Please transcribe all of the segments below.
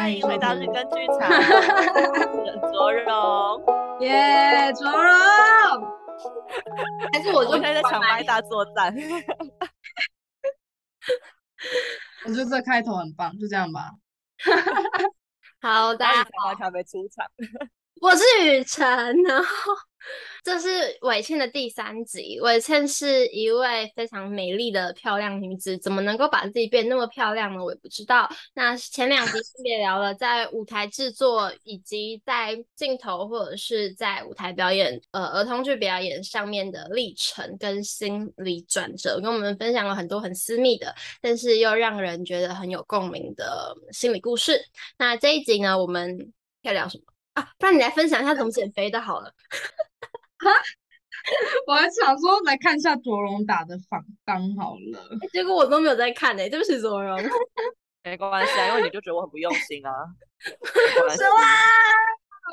欢迎回到日更剧场，卓荣，耶，卓荣，还是我就现在在抢麦大作战。我觉得这开头很棒，就这样吧。好，大家好，咖啡出场。我是雨辰，然后 这是伟倩的第三集。伟倩是一位非常美丽的漂亮女子，怎么能够把自己变那么漂亮呢？我也不知道。那前两集分别聊了在舞台制作以及在镜头或者是在舞台表演，呃，儿童剧表演上面的历程跟心理转折，跟我们分享了很多很私密的，但是又让人觉得很有共鸣的心理故事。那这一集呢，我们要聊什么？啊，不然你来分享一下怎么减肥的好了。哈，我还想说来看一下卓荣打的访纲好了，结果我都没有在看呢、欸，对不起卓荣。没关系啊，因为你就觉得我很不用心啊。什么？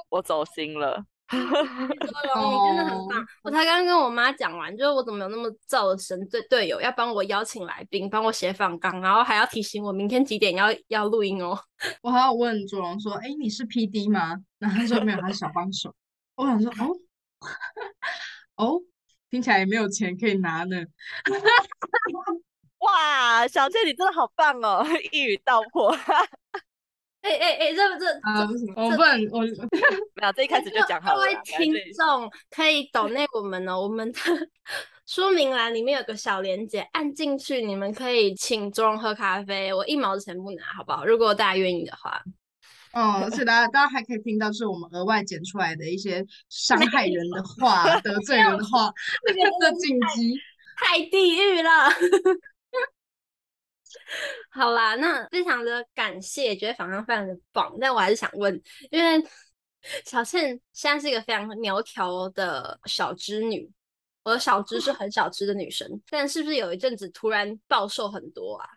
我走心了。卓荣，你真的很棒。我才刚刚跟我妈讲完，就是我怎么有那么造神队队友要帮我邀请来宾，帮我写访纲，然后还要提醒我明天几点要要录音哦。我还要问卓荣说：“哎、欸，你是 PD 吗？”然后他说：“没有，他是小帮手。”我想说：“哦，哦，听起来也没有钱可以拿呢。”哇，小倩你真的好棒哦，一语道破。哎哎哎，这不这啊，我不能，我 没有，这一开始就讲好了。各位听众可以抖内我们哦，我们的说明栏里面有个小链接，按进去，你们可以请卓荣喝咖啡，我一毛钱不拿，好不好？如果大家愿意的话。哦，而且大家大家还可以听到，是我们额外剪出来的一些伤害人的话、得罪人的话，那个的紧急，太地狱了。好啦，那非常的感谢，觉得访谈非常的棒。但我还是想问，因为小倩现在是一个非常苗条的小织女，我的小资是很小资的女生，但是不是有一阵子突然暴瘦很多啊？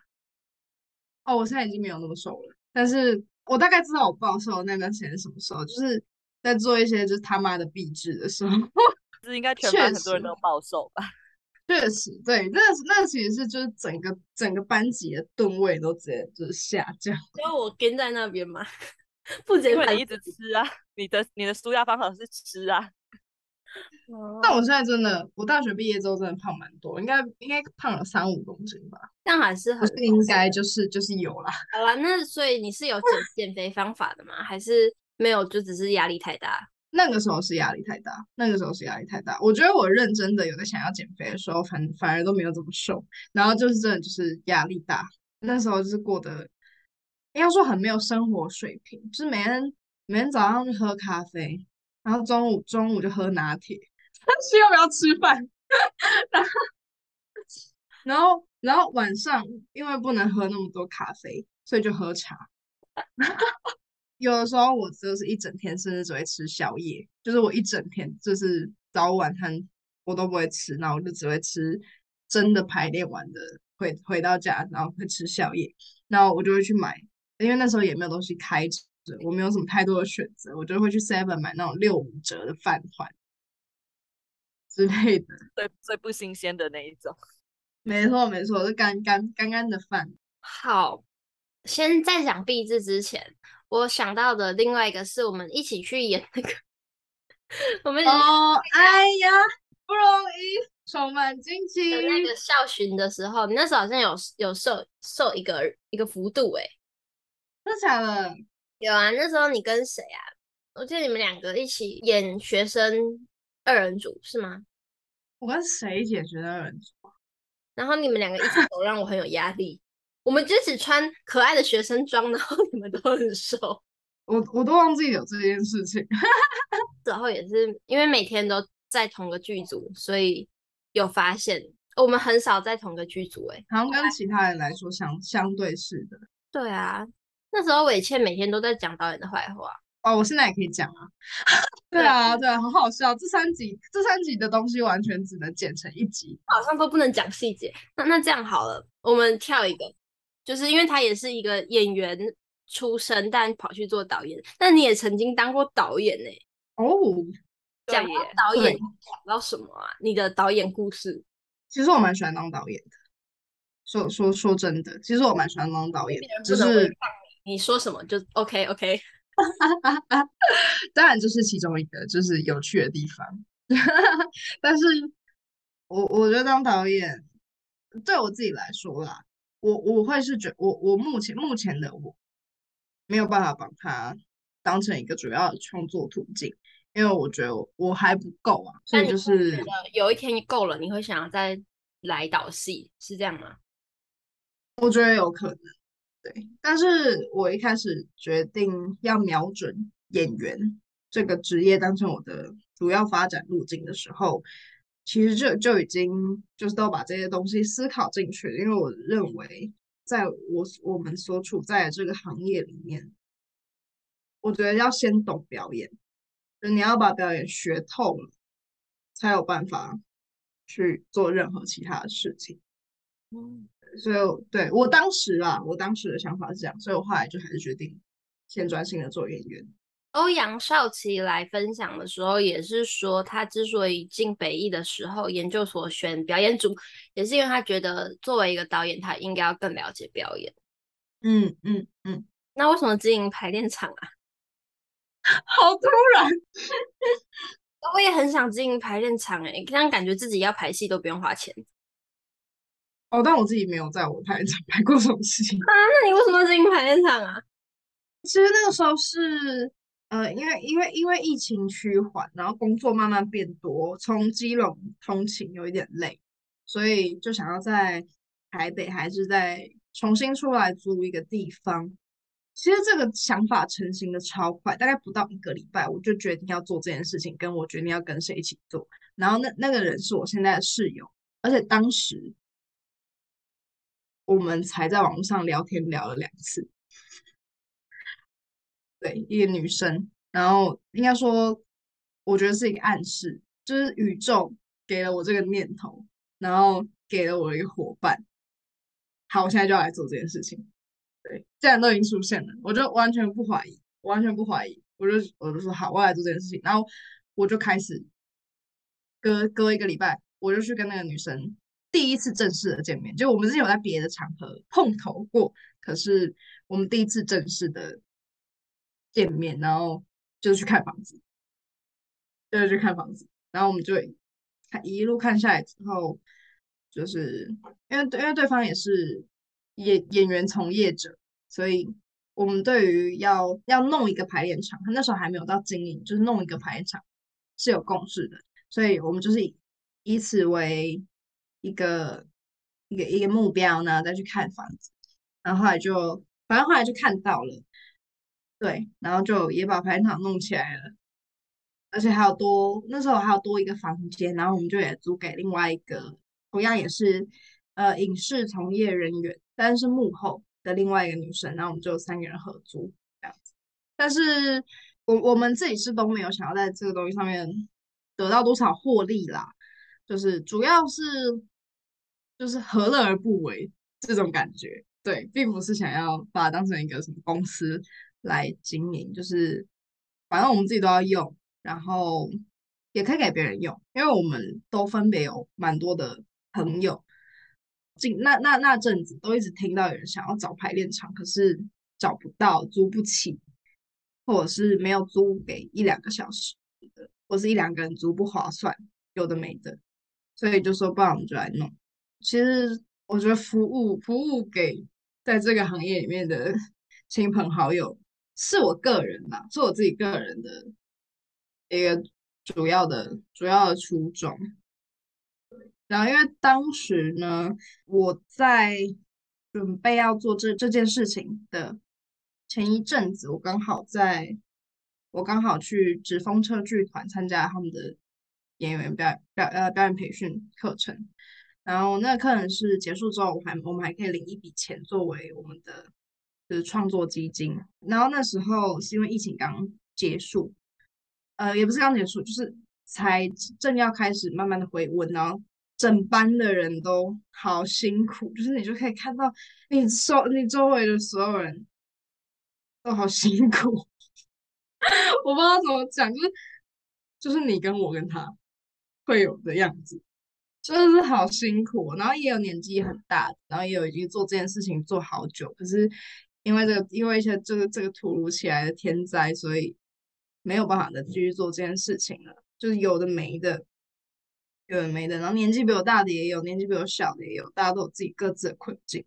哦，我现在已经没有那么瘦了，但是我大概知道我暴瘦那段时间是什么时候，就是在做一些就是他妈的壁纸的时候，是应该全班很多人都暴瘦吧。确实，对，那那其实是就是整个整个班级的吨位都直接就是下降。因为我跟在那边嘛，不仅会一直吃啊，你的你的输压方法是吃啊。但我现在真的，我大学毕业之后真的胖蛮多，应该应该胖了三五公斤吧。但还是很是应该就是就是有啦。好啦，那所以你是有减 减肥方法的吗？还是没有？就只是压力太大？那个时候是压力太大，那个时候是压力太大。我觉得我认真的有在想要减肥的时候，反反而都没有怎么瘦。然后就是真的就是压力大，那时候就是过得应该说很没有生活水平，就是每天每天早上去喝咖啡，然后中午中午就喝拿铁，需要不要吃饭？然后然后然后晚上因为不能喝那么多咖啡，所以就喝茶。有的时候我就是一整天，甚至只会吃宵夜，就是我一整天就是早晚餐我都不会吃，然后我就只会吃真的排练完的，回回到家然后会吃宵夜，然后我就会去买，因为那时候也没有东西开着，我没有什么太多的选择，我就会去 Seven 买那种六五折的饭团之类的，最最不新鲜的那一种。没错没错，是干干干干的饭。好，先在讲毕制之前。我想到的另外一个是我们一起去演那个，我们哦，哎呀，不容易，充满惊喜。那个校巡的时候，你那时候好像有有瘦瘦一个一个幅度哎，真的假的？有啊，那时候你跟谁啊？我记得你们两个一起演学生二人组是吗？我跟谁一起演学生二人组？然后你们两个一起走，让我很有压力。我们就只穿可爱的学生装，然后你们都很瘦，我我都忘记有这件事情。然后也是因为每天都在同个剧组，所以有发现我们很少在同个剧组。哎，好像跟其他人来说相相对是的。对啊，那时候伟倩每天都在讲导演的坏话。哦，我现在也可以讲啊。对啊，对啊，很好笑。这三集这三集的东西完全只能剪成一集，好像都不能讲细节。那那这样好了，我们跳一个。就是因为他也是一个演员出身，但跑去做导演。但你也曾经当过导演呢？哦，讲导演讲到什么啊？你的导演故事？其实我蛮喜欢当导演的。说说说真的，其实我蛮喜欢当导演的，只是你说什么就 OK OK。当然这是其中一个就是有趣的地方，但是我我觉得当导演对我自己来说啦，我我会是觉我我目前目前的我没有办法把它当成一个主要的创作途径，因为我觉得我还不够啊，所以就是有一天你够了，你会想要再来导戏，是这样吗？我觉得有可能。对，但是我一开始决定要瞄准演员这个职业当成我的主要发展路径的时候，其实就就已经就是都把这些东西思考进去。因为我认为，在我我们所处在的这个行业里面，我觉得要先懂表演，就你要把表演学透了，才有办法去做任何其他的事情。所以，对，我当时啊，我当时的想法是这样，所以我后来就还是决定先专心的做演员。欧阳少奇来分享的时候，也是说他之所以进北艺的时候，研究所选表演组，也是因为他觉得作为一个导演，他应该要更了解表演。嗯嗯嗯。那为什么经营排练场啊？好突然！我也很想经营排练场诶，这样感觉自己要排戏都不用花钱。哦，但我自己没有在我排练场排过这种事情啊。那你为什么进排练场啊？其实那个时候是，呃，因为因为因为疫情趋缓，然后工作慢慢变多，从基隆通勤有一点累，所以就想要在台北还是在重新出来租一个地方。其实这个想法成型的超快，大概不到一个礼拜，我就决定要做这件事情，跟我决定要跟谁一起做。然后那那个人是我现在的室友，而且当时。我们才在网络上聊天聊了两次，对，一个女生，然后应该说，我觉得是一个暗示，就是宇宙给了我这个念头，然后给了我一个伙伴。好，我现在就要来做这件事情。对，既然都已经出现了，我就完全不怀疑，完全不怀疑，我就我就说好，我要来做这件事情。然后我就开始隔隔一个礼拜，我就去跟那个女生。第一次正式的见面，就我们之前有在别的场合碰头过，可是我们第一次正式的见面，然后就去看房子，就是去看房子，然后我们就看一路看下来之后，就是因为因为对方也是演演员从业者，所以我们对于要要弄一个排练场，他那时候还没有到经营，就是弄一个排练场是有共识的，所以我们就是以，以此为。一个一个一个目标呢，再去看房子，然后后来就反正后来就看到了，对，然后就也把排练场弄起来了，而且还有多那时候还有多一个房间，然后我们就也租给另外一个同样也是呃影视从业人员，但是幕后的另外一个女生，然后我们就三个人合租这样子，但是我我们自己是都没有想要在这个东西上面得到多少获利啦，就是主要是。就是何乐而不为这种感觉，对，并不是想要把它当成一个什么公司来经营，就是反正我们自己都要用，然后也可以给别人用，因为我们都分别有蛮多的朋友，进那那那阵子都一直听到有人想要找排练场，可是找不到，租不起，或者是没有租给一两个小时的，或是一两个人租不划算，有的没的，所以就说不然我们就来弄。其实我觉得服务服务给在这个行业里面的 亲朋好友，是我个人啦，是我自己个人的一个主要的主要的初衷。然后因为当时呢，我在准备要做这这件事情的前一阵子，我刚好在，我刚好去纸风车剧团参加他们的演员表表呃表演培训课程。然后那个课程是结束之后，我还我们还可以领一笔钱作为我们的就是创作基金。然后那时候是因为疫情刚结束，呃，也不是刚结束，就是才正要开始慢慢的回温，然后整班的人都好辛苦，就是你就可以看到你周你周围的所有人都好辛苦，我不知道怎么讲，就是就是你跟我跟他会有的样子。真的是好辛苦，然后也有年纪很大，然后也有已经做这件事情做好久，可是因为这个因为一些这个这个突如其来的天灾，所以没有办法再继续做这件事情了。就是有的没的，有的没的，然后年纪比我大的也有，年纪比我小的也有，大家都有自己各自的困境。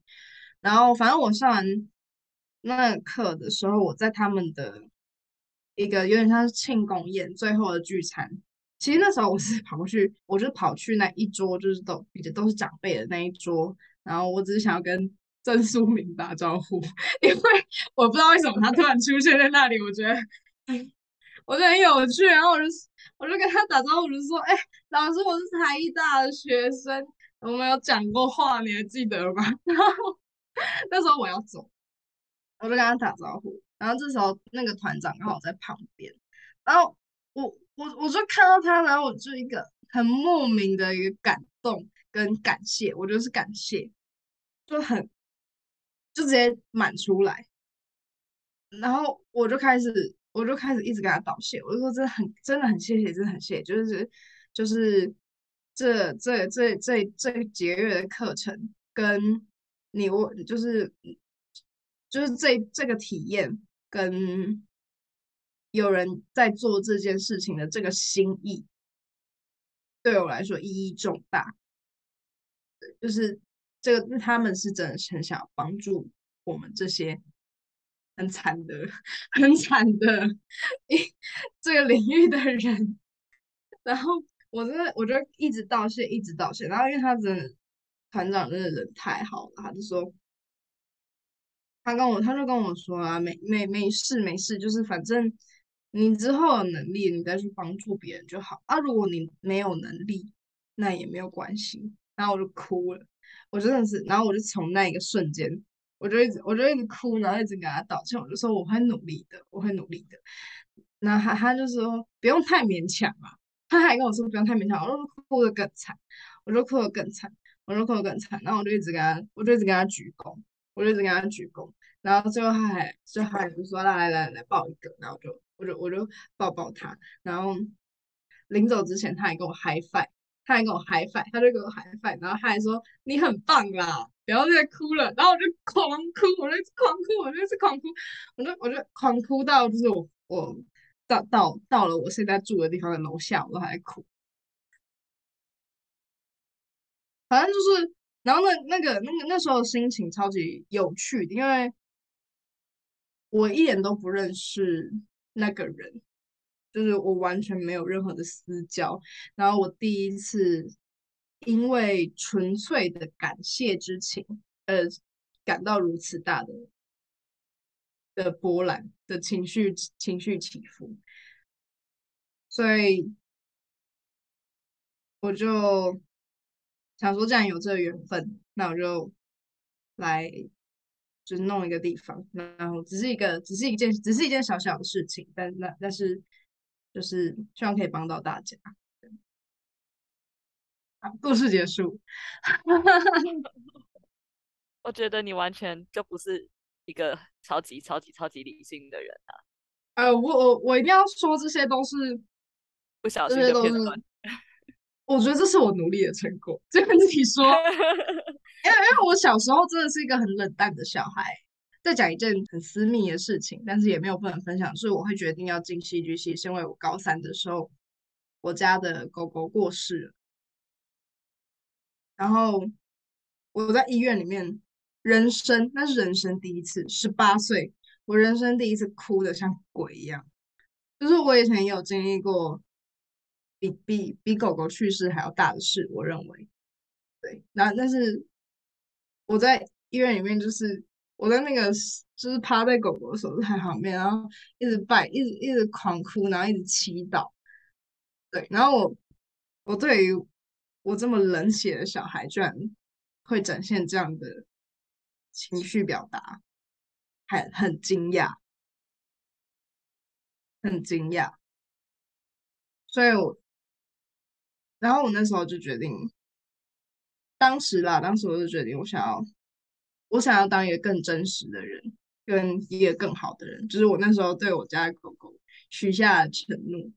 然后反正我上完那课的时候，我在他们的一个有点像是庆功宴最后的聚餐。其实那时候我是跑过去，我就跑去那一桌，就是都比较都是长辈的那一桌。然后我只是想要跟郑书明打招呼，因为我不知道为什么他突然出现在那里，我觉得，我觉得很有趣。然后我就我就跟他打招呼，我就说：“哎、老师，我是台艺大的学生，我们有讲过话，你还记得吗？” 然后那时候我要走，我就跟他打招呼。然后这时候那个团长刚好在旁边，然后我我我就看到他，然后我就一个很莫名的一个感动跟感谢，我就是感谢，就很就直接满出来。然后我就开始我就开始一直给他道谢，我就说真的很真的很谢谢，真的很谢谢，就是就是这这这这这几个月的课程跟你我就是就是这这个体验。跟有人在做这件事情的这个心意，对我来说意义重大。就是这个，他们是真的很想帮助我们这些很惨的、很惨的这个领域的人。然后我真的，我就一直道谢，一直道谢。然后因为他真的团长真的人太好了，他就说。他跟我，他就跟我说啊，没没没事没事，就是反正你之后有能力，你再去帮助别人就好啊。如果你没有能力，那也没有关系。然后我就哭了，我真的是，然后我就从那一个瞬间，我就一直，我就一直哭，然后一直给他道歉，我就说我会努力的，我会努力的。然后他他就说不用太勉强啊，他还跟我说不用太勉强，我就哭得更惨，我就哭得更惨，我就哭得更惨，然后我就一直跟他，我就一直跟他鞠躬。我就一直跟他鞠躬，然后最后他还最后还就说来来来来抱一个，然后就我就我就抱抱他，然后临走之前他还跟我嗨翻他还跟我嗨翻他就跟我嗨翻然后他还说你很棒啦，不要再哭了，然后我就狂哭，我就狂哭，我就是狂哭，我就我就狂哭到就是我我到到到了我现在住的地方的楼下，我都还在哭，反正就是。然后那那个那个那时候心情超级有趣，因为我一点都不认识那个人，就是我完全没有任何的私交。然后我第一次因为纯粹的感谢之情，呃，感到如此大的的波澜的情绪情绪起伏，所以我就。想说，既然有这个缘分，那我就来，就是弄一个地方，然后只是一个，只是一件，只是一件小小的事情，但那但是就是希望可以帮到大家。好，故事结束。我觉得你完全就不是一个超级超级超级理性的人啊！呃，我我我一定要说，这些都是不小心的片段。我觉得这是我努力的成果，就跟自己说，因为因为我小时候真的是一个很冷淡的小孩。再讲一件很私密的事情，但是也没有不能分享，所以我会决定要进戏剧系，是因为我高三的时候，我家的狗狗过世了，然后我在医院里面，人生那是人生第一次，十八岁，我人生第一次哭的像鬼一样，就是我以前也有经历过。比比比狗狗去世还要大的事，我认为，对，那但是我在医院里面，就是我在那个就是趴在狗狗的手在旁边，然后一直拜，一直一直狂哭，然后一直祈祷，对，然后我我对于我这么冷血的小孩，居然会展现这样的情绪表达，很很惊讶，很惊讶，所以我。然后我那时候就决定，当时啦，当时我就决定，我想要，我想要当一个更真实的人，跟一个更好的人，就是我那时候对我家的狗狗许下了承诺。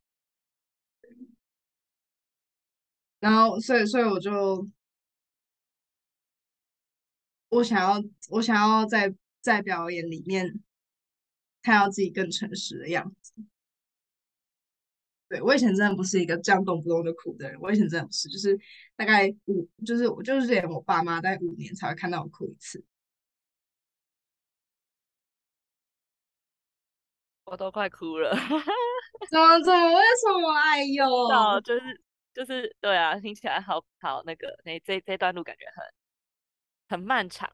然后，所以，所以我就，我想要，我想要在在表演里面看到自己更诚实的样子。对，我以前真的不是一个这样动不动就哭的人，我以前真的不是，就是大概五，就是我就是连我爸妈大概五年才会看到我哭一次。我都快哭了，怎么怎么为什么？哎呦，就是就是对啊，听起来好好那个那这这段路感觉很很漫长。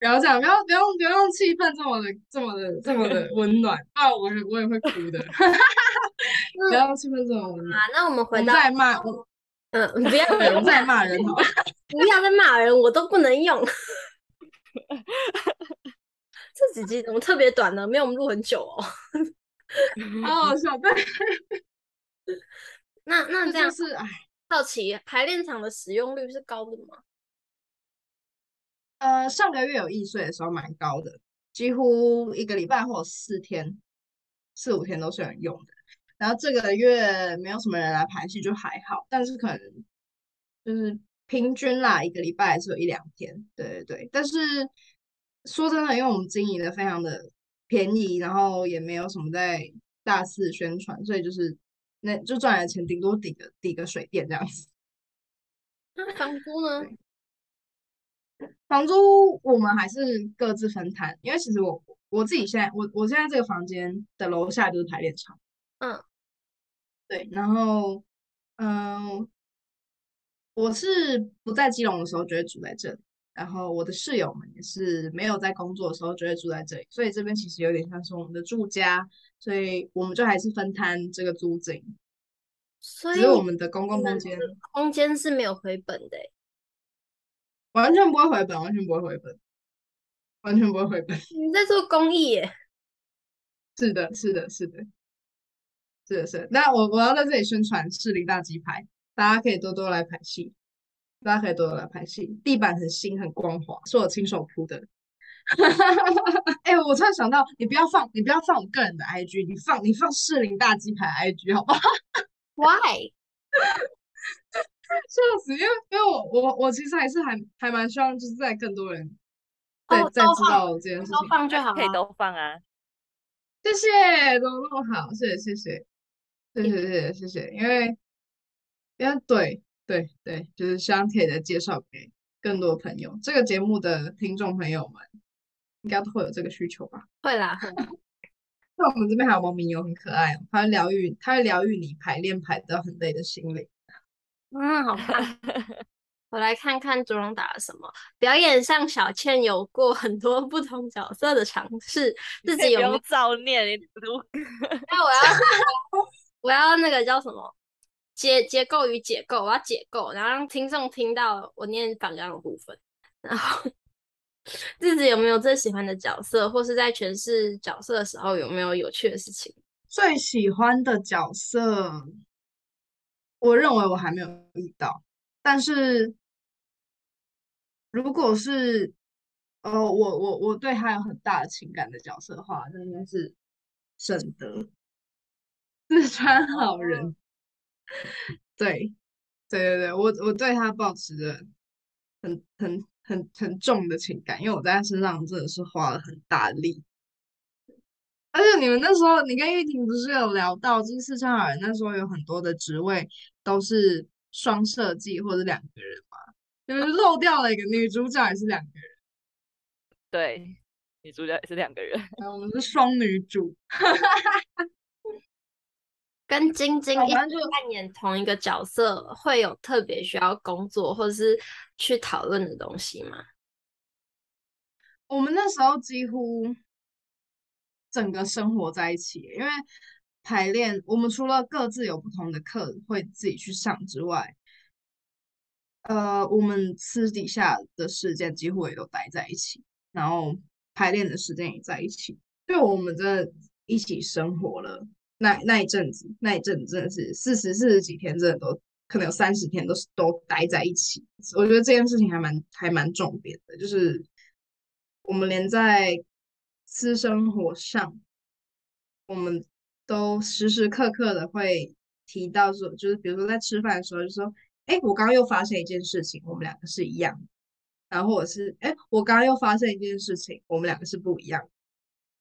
不要这样，不要不用不要用气氛这么的这么的这么的 温暖不然！我我也会哭的。不要用气氛这么温暖。啊，那我们回到再骂，嗯，不要 不要再骂人，不要再骂人，我都不能用。这几集怎么特别短呢？没有我们录很久哦。好好笑，对。那那这样是哎，好奇排练场的使用率是高的吗？呃，上个月有易碎的时候蛮高的，几乎一个礼拜或者四天、四五天都是有人用的。然后这个月没有什么人来排戏，就还好。但是可能就是平均啦，一个礼拜只有一两天。对对对。但是说真的，因为我们经营的非常的便宜，然后也没有什么在大肆宣传，所以就是那就赚来的钱顶多抵个抵个水电这样子。那房租呢？房租我们还是各自分摊，因为其实我我自己现在我我现在这个房间的楼下就是排练场，嗯，对，然后嗯，我是不在基隆的时候就会住在这里，然后我的室友们也是没有在工作的时候就会住在这里，所以这边其实有点像是我们的住家，所以我们就还是分摊这个租金，所以我们的公共空间空间是没有回本的。完全不会回本，完全不会回本，完全不会回本。你在做公益耶？是的，是的，是的，是的，是的。那我我要在这里宣传士林大鸡排，大家可以多多来拍戏，大家可以多多来拍戏。地板很新，很光滑，是我亲手铺的。哎、欸，我突然想到，你不要放，你不要放我个人的 IG，你放你放士林大鸡排 IG 好不好？Why？笑死，因为因为我我我其实还是还还蛮希望，就是在更多人在在知道这件事情，都放就好，可以都放啊。谢谢，都那么好，谢谢谢谢谢谢谢谢谢谢，因为因为对对对，就是希望可以再介绍给更多朋友。这个节目的听众朋友们应该都会有这个需求吧？会啦。那我们这边还有猫咪哟，很可爱哦，它会疗愈，它会疗愈你排练排到很累的心灵。嗯，好看。我来看看卓荣打了什么。表演上，小倩有过很多不同角色的尝试，自己有没有造孽？那我要，我要那个叫什么？结结构与解构，我要解构，然后让听众听到我念反刚的部分。然后自己有没有最喜欢的角色，或是在诠释角色的时候有没有有趣的事情？最喜欢的角色。我认为我还没有遇到，但是如果是呃，我我我对他有很大的情感的角色的话，那应该是沈德，四川好人。对对对对，我我对他抱持着很很很很重的情感，因为我在他身上真的是花了很大力。而且你们那时候，你跟玉婷不是有聊到，就是四川好人那时候有很多的职位都是双设计或者两个人嘛，就是漏掉了一个女主角也是两个人。对，女主角也是两个人。我们是双女主，跟晶晶一起扮演同一个角色，会有特别需要工作或者是去讨论的东西吗？我们那时候几乎。整个生活在一起，因为排练，我们除了各自有不同的课会自己去上之外，呃，我们私底下的时间几乎也都待在一起，然后排练的时间也在一起，就我们真的一起生活了那那一阵子，那一阵子真的是四十四十几天，真的都可能有三十天都是都待在一起。我觉得这件事情还蛮还蛮重点的，就是我们连在。私生活上，我们都时时刻刻的会提到说，就是比如说在吃饭的时候，就说：“哎，我刚刚又发现一件事情，我们两个是一样。”然后我是哎，我刚刚又发现一件事情，我们两个是不一样，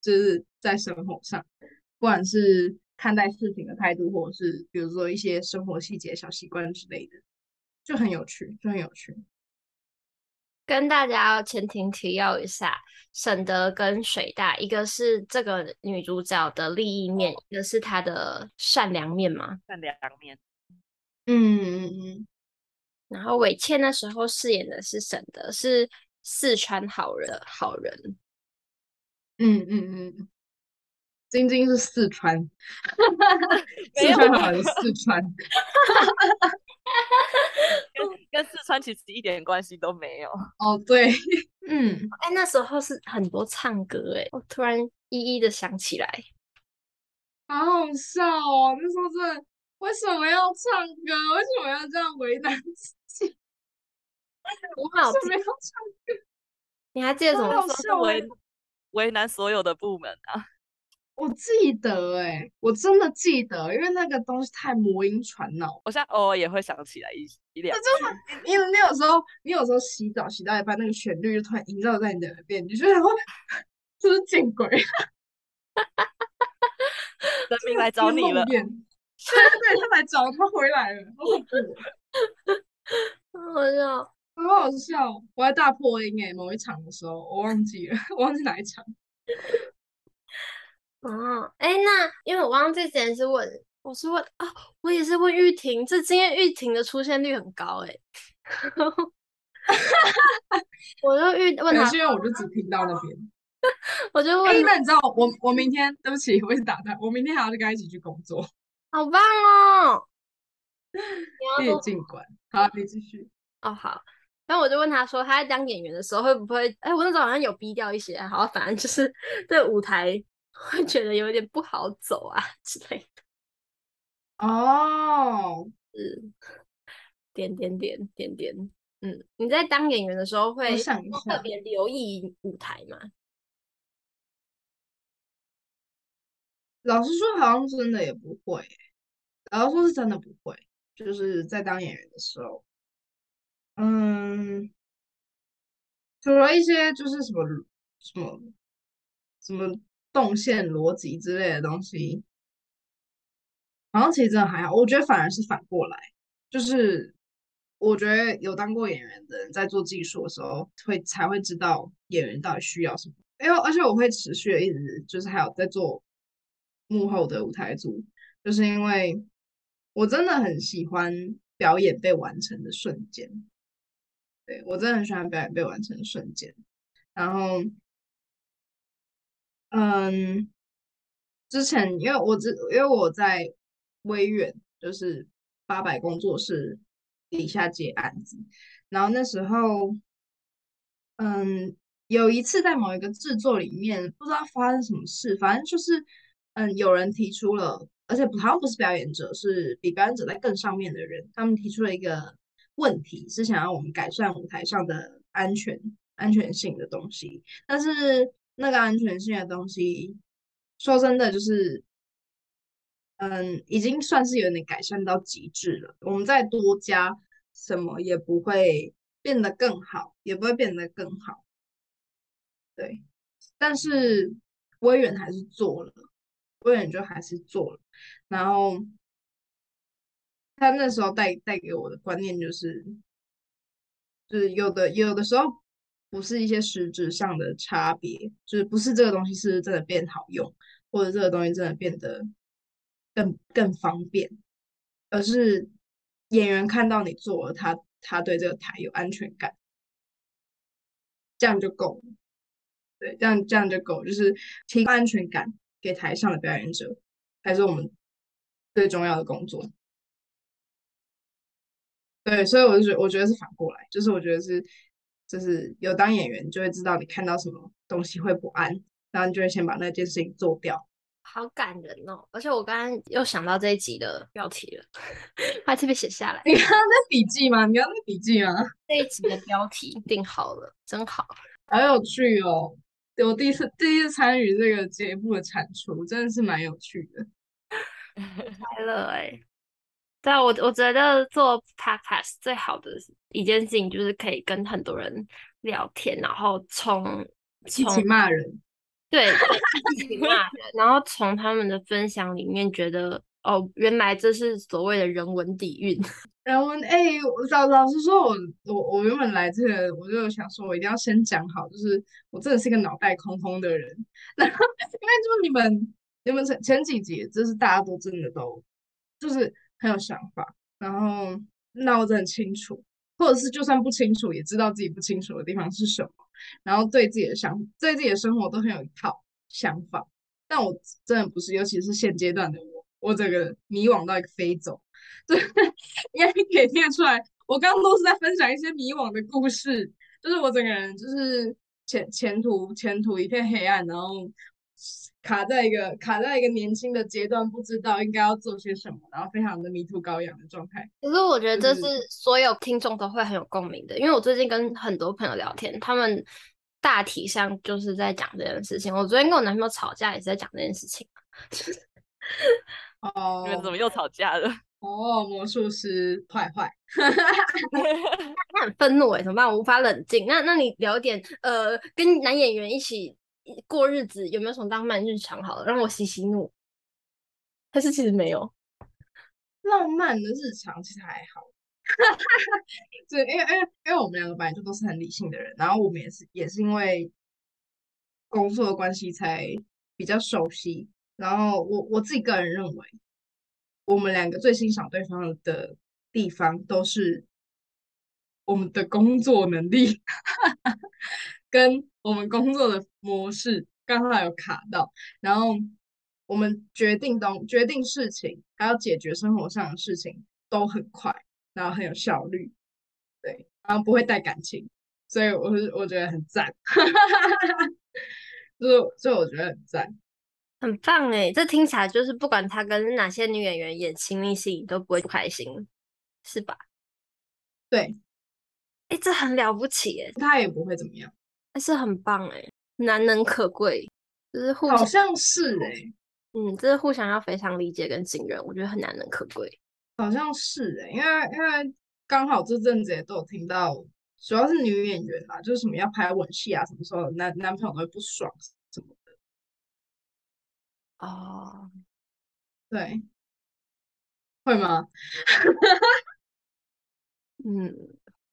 就是在生活上，不管是看待事情的态度，或者是比如说一些生活细节、小习惯之类的，就很有趣，就很有趣。跟大家前庭提要一下，沈德跟水大，一个是这个女主角的利益面，一个是她的善良面嘛。善良面。嗯嗯嗯。然后伟倩那时候饰演的是沈德，是四川好人，好人。嗯嗯嗯。晶晶是四川，四川好人，四川。跟 跟四川其实一点关系都没有哦，对，嗯，哎，那时候是很多唱歌，哎，我突然一一的想起来，好好笑哦，那时候真的为什么要唱歌？为什么要这样为难自己？我好，为什么要唱歌？你还记得什么时候为为难所有的部门啊？我记得哎、欸，我真的记得，因为那个东西太魔音传脑。我现在偶尔也会想起来一一两。就是你，你有时候，你有时候洗澡洗到一半，那个旋律就突然萦绕在你的耳边，你就觉得会 这是见鬼，神明 来找你了。对对对，他来找他回来了，好恐怖，好笑，好好笑。我还大破音哎、欸，某一场的时候我忘记了，我忘记哪一场。哦，哎，那因为我忘记之前是问，我是问啊，我也是问玉婷，这今天玉婷的出现率很高哎，我就遇问他，因为我就只听到那边，我就问，哎，那你知道我我明天，对不起，我一直打断，我明天还要跟他一起去工作，好棒哦，你也尽管，好，你继续，哦好，然后我就问他说，他在当演员的时候会不会，哎，我那时候好像有逼掉一些，好，反正就是对舞台。会觉得有点不好走啊 之类的。哦，嗯，点点点点点，嗯，你在当演员的时候会特别留意舞台吗？老实说，好像真的也不会。老实说，是真的不会。就是在当演员的时候，嗯，除了一些就是什么什么什么。动线逻辑之类的东西，好像其实真的还好。我觉得反而是反过来，就是我觉得有当过演员的人在做技术的时候，会才会知道演员到底需要什么。因为而且我会持续的一直就是还有在做幕后的舞台组，就是因为我真的很喜欢表演被完成的瞬间。对，我真的很喜欢表演被完成的瞬间，然后。嗯，之前因为我只因为我在微远，就是八百工作室底下接案子，然后那时候，嗯，有一次在某一个制作里面，不知道发生什么事，反正就是，嗯，有人提出了，而且好像不是表演者，是比表演者在更上面的人，他们提出了一个问题，是想要我们改善舞台上的安全安全性的东西，但是。那个安全性的东西，说真的，就是，嗯，已经算是有点改善到极致了。我们再多加什么也不会变得更好，也不会变得更好。对，但是威远还是做了，威远就还是做了。然后他那时候带带给我的观念就是，就是有的有的时候。不是一些实质上的差别，就是不是这个东西是真的变好用，或者这个东西真的变得更更方便，而是演员看到你做了，他他对这个台有安全感，这样就够了。对，这样这样就够，就是提供安全感给台上的表演者，才是我们最重要的工作。对，所以我就觉，我觉得是反过来，就是我觉得是。就是有当演员，就会知道你看到什么东西会不安，然后你就会先把那件事情做掉。好感人哦！而且我刚刚又想到这一集的标题了，还特别写下来。你刚刚在笔记吗？你刚刚在笔记吗？这一集的标题定好了，真好，好有趣哦！我第一次第一次参与这个节目的产出，真的是蛮有趣的，快乐哎。对啊，我我觉得做 podcast 最好的一件事情就是可以跟很多人聊天，然后从一起骂人，对，一起骂人，然后从他们的分享里面觉得，哦，原来这是所谓的人文底蕴。人文，哎、欸，我老老实说我，我我我原本来这个，我就想说，我一定要先讲好，就是我真的是一个脑袋空空的人。然后因为就是你们，你们前前几集，就是大家都真的都就是。很有想法，然后闹得很清楚，或者是就算不清楚，也知道自己不清楚的地方是什么，然后对自己的想，对自己的生活都很有一套想法。但我真的不是，尤其是现阶段的我，我整个迷惘到一个飞走。对，应该可以听得出来，我刚刚都是在分享一些迷惘的故事，就是我整个人就是前前途前途一片黑暗，然后。卡在一个卡在一个年轻的阶段，不知道应该要做些什么，然后非常的迷途羔羊的状态。可是我觉得这是所有听众都会很有共鸣的，嗯、因为我最近跟很多朋友聊天，他们大体上就是在讲这件事情。我昨天跟我男朋友吵架也是在讲这件事情。哦，你们怎么又吵架了？哦，魔术师坏坏，他很愤怒哎，怎么办？我无法冷静。那那你聊点呃，跟男演员一起。过日子有没有什么浪漫日常？好了，让我息息怒。但是其实没有浪漫的日常，其实还好。对，因为因为因为我们两个本来就都是很理性的人，然后我们也是也是因为工作的关系才比较熟悉。然后我我自己个人认为，我们两个最欣赏对方的地方都是我们的工作能力。跟我们工作的模式刚好有卡到，然后我们决定东决定事情，还要解决生活上的事情都很快，然后很有效率，对，然后不会带感情，所以我是我觉得很赞，就是就我觉得很赞，很棒哎，这听起来就是不管他跟哪些女演员演亲密戏都不会不开心，是吧？对，哎，这很了不起哎，他也不会怎么样。还是很棒哎，难能可贵，就是互相好像是哎、欸，嗯，这是互相要非常理解跟信任，我觉得很难能可贵。好像是哎、欸，因为因为刚好这阵子也都有听到，主要是女演员啦，就是什么要拍吻戏啊，什么时候男男朋友都会不爽什么的。哦，对，会吗？嗯，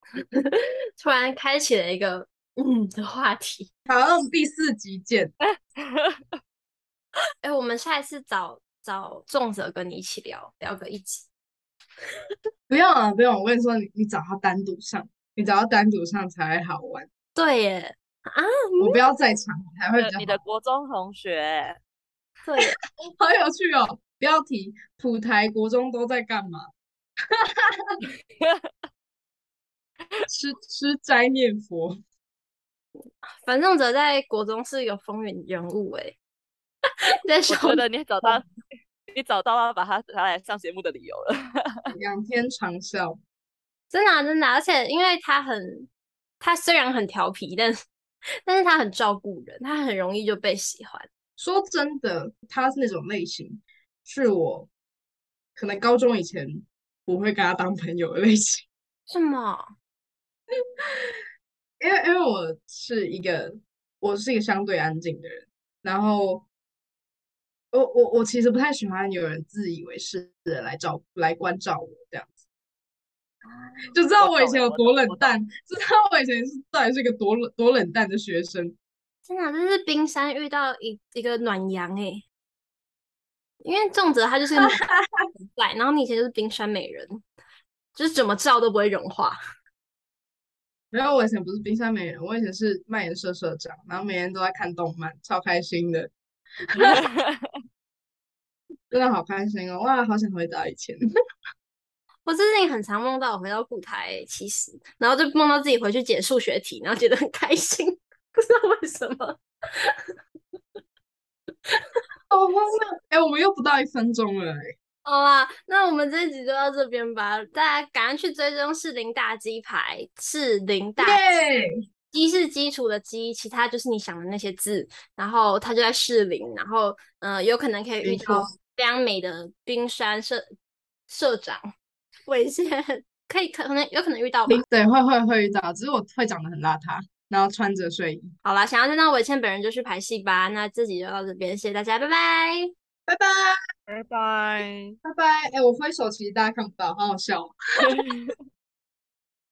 突然开启了一个。嗯的话题，好，那我们第四集见。哎、欸，我们下一次找找重则跟你一起聊聊个一集。不用了，不用。我跟你说，你你找他单独上，你找他单独上才会好玩。对耶，啊，我不要在场才会比较。你的国中同学，对，好有趣哦。标题：普台国中都在干嘛？吃吃斋念佛。反正者在国中是有风云人物哎、欸，我觉得你找到你找到了把他拿来上节目的理由了，仰天长啸，真的、啊、真的、啊，而且因为他很，他虽然很调皮，但是但是他很照顾人，他很容易就被喜欢。说真的，他是那种类型，是我可能高中以前不会跟他当朋友的类型。什么？因为因为我是一个我是一个相对安静的人，然后我我我其实不太喜欢有人自以为是的来照来关照我这样子，就知道我以前有多冷淡，知道我以前是到底是一个多冷多冷淡的学生。真的，这是冰山遇到一一个暖阳哎，因为重则他就是 在，然后你以前就是冰山美人，就是怎么照都不会融化。然后我以前不是冰山美人，我以前是漫研社社长，然后每天都在看动漫，超开心的，真的好开心哦！哇，好想回到以前。我最近很常梦到我回到固台，其实，然后就梦到自己回去解数学题，然后觉得很开心，不知道为什么。好荒谬！哎，我们又不到一分钟了，哎。好啦，那我们这一集就到这边吧。大家赶快去追踪士林大鸡排，士林大鸡鸡是基础的鸡，其他就是你想的那些字。然后它就在士林，然后嗯，有可能可以遇到非常美的冰山社社长韦倩，可以可能有可能遇到吧。对，会会会遇到，只是我会长得很邋遢，然后穿着睡衣。好啦，想要见到韦倩本人就去拍戏吧。那这集就到这边，谢谢大家，拜拜。拜拜，拜拜，拜拜！哎，我挥手其实大家看不到，好好笑。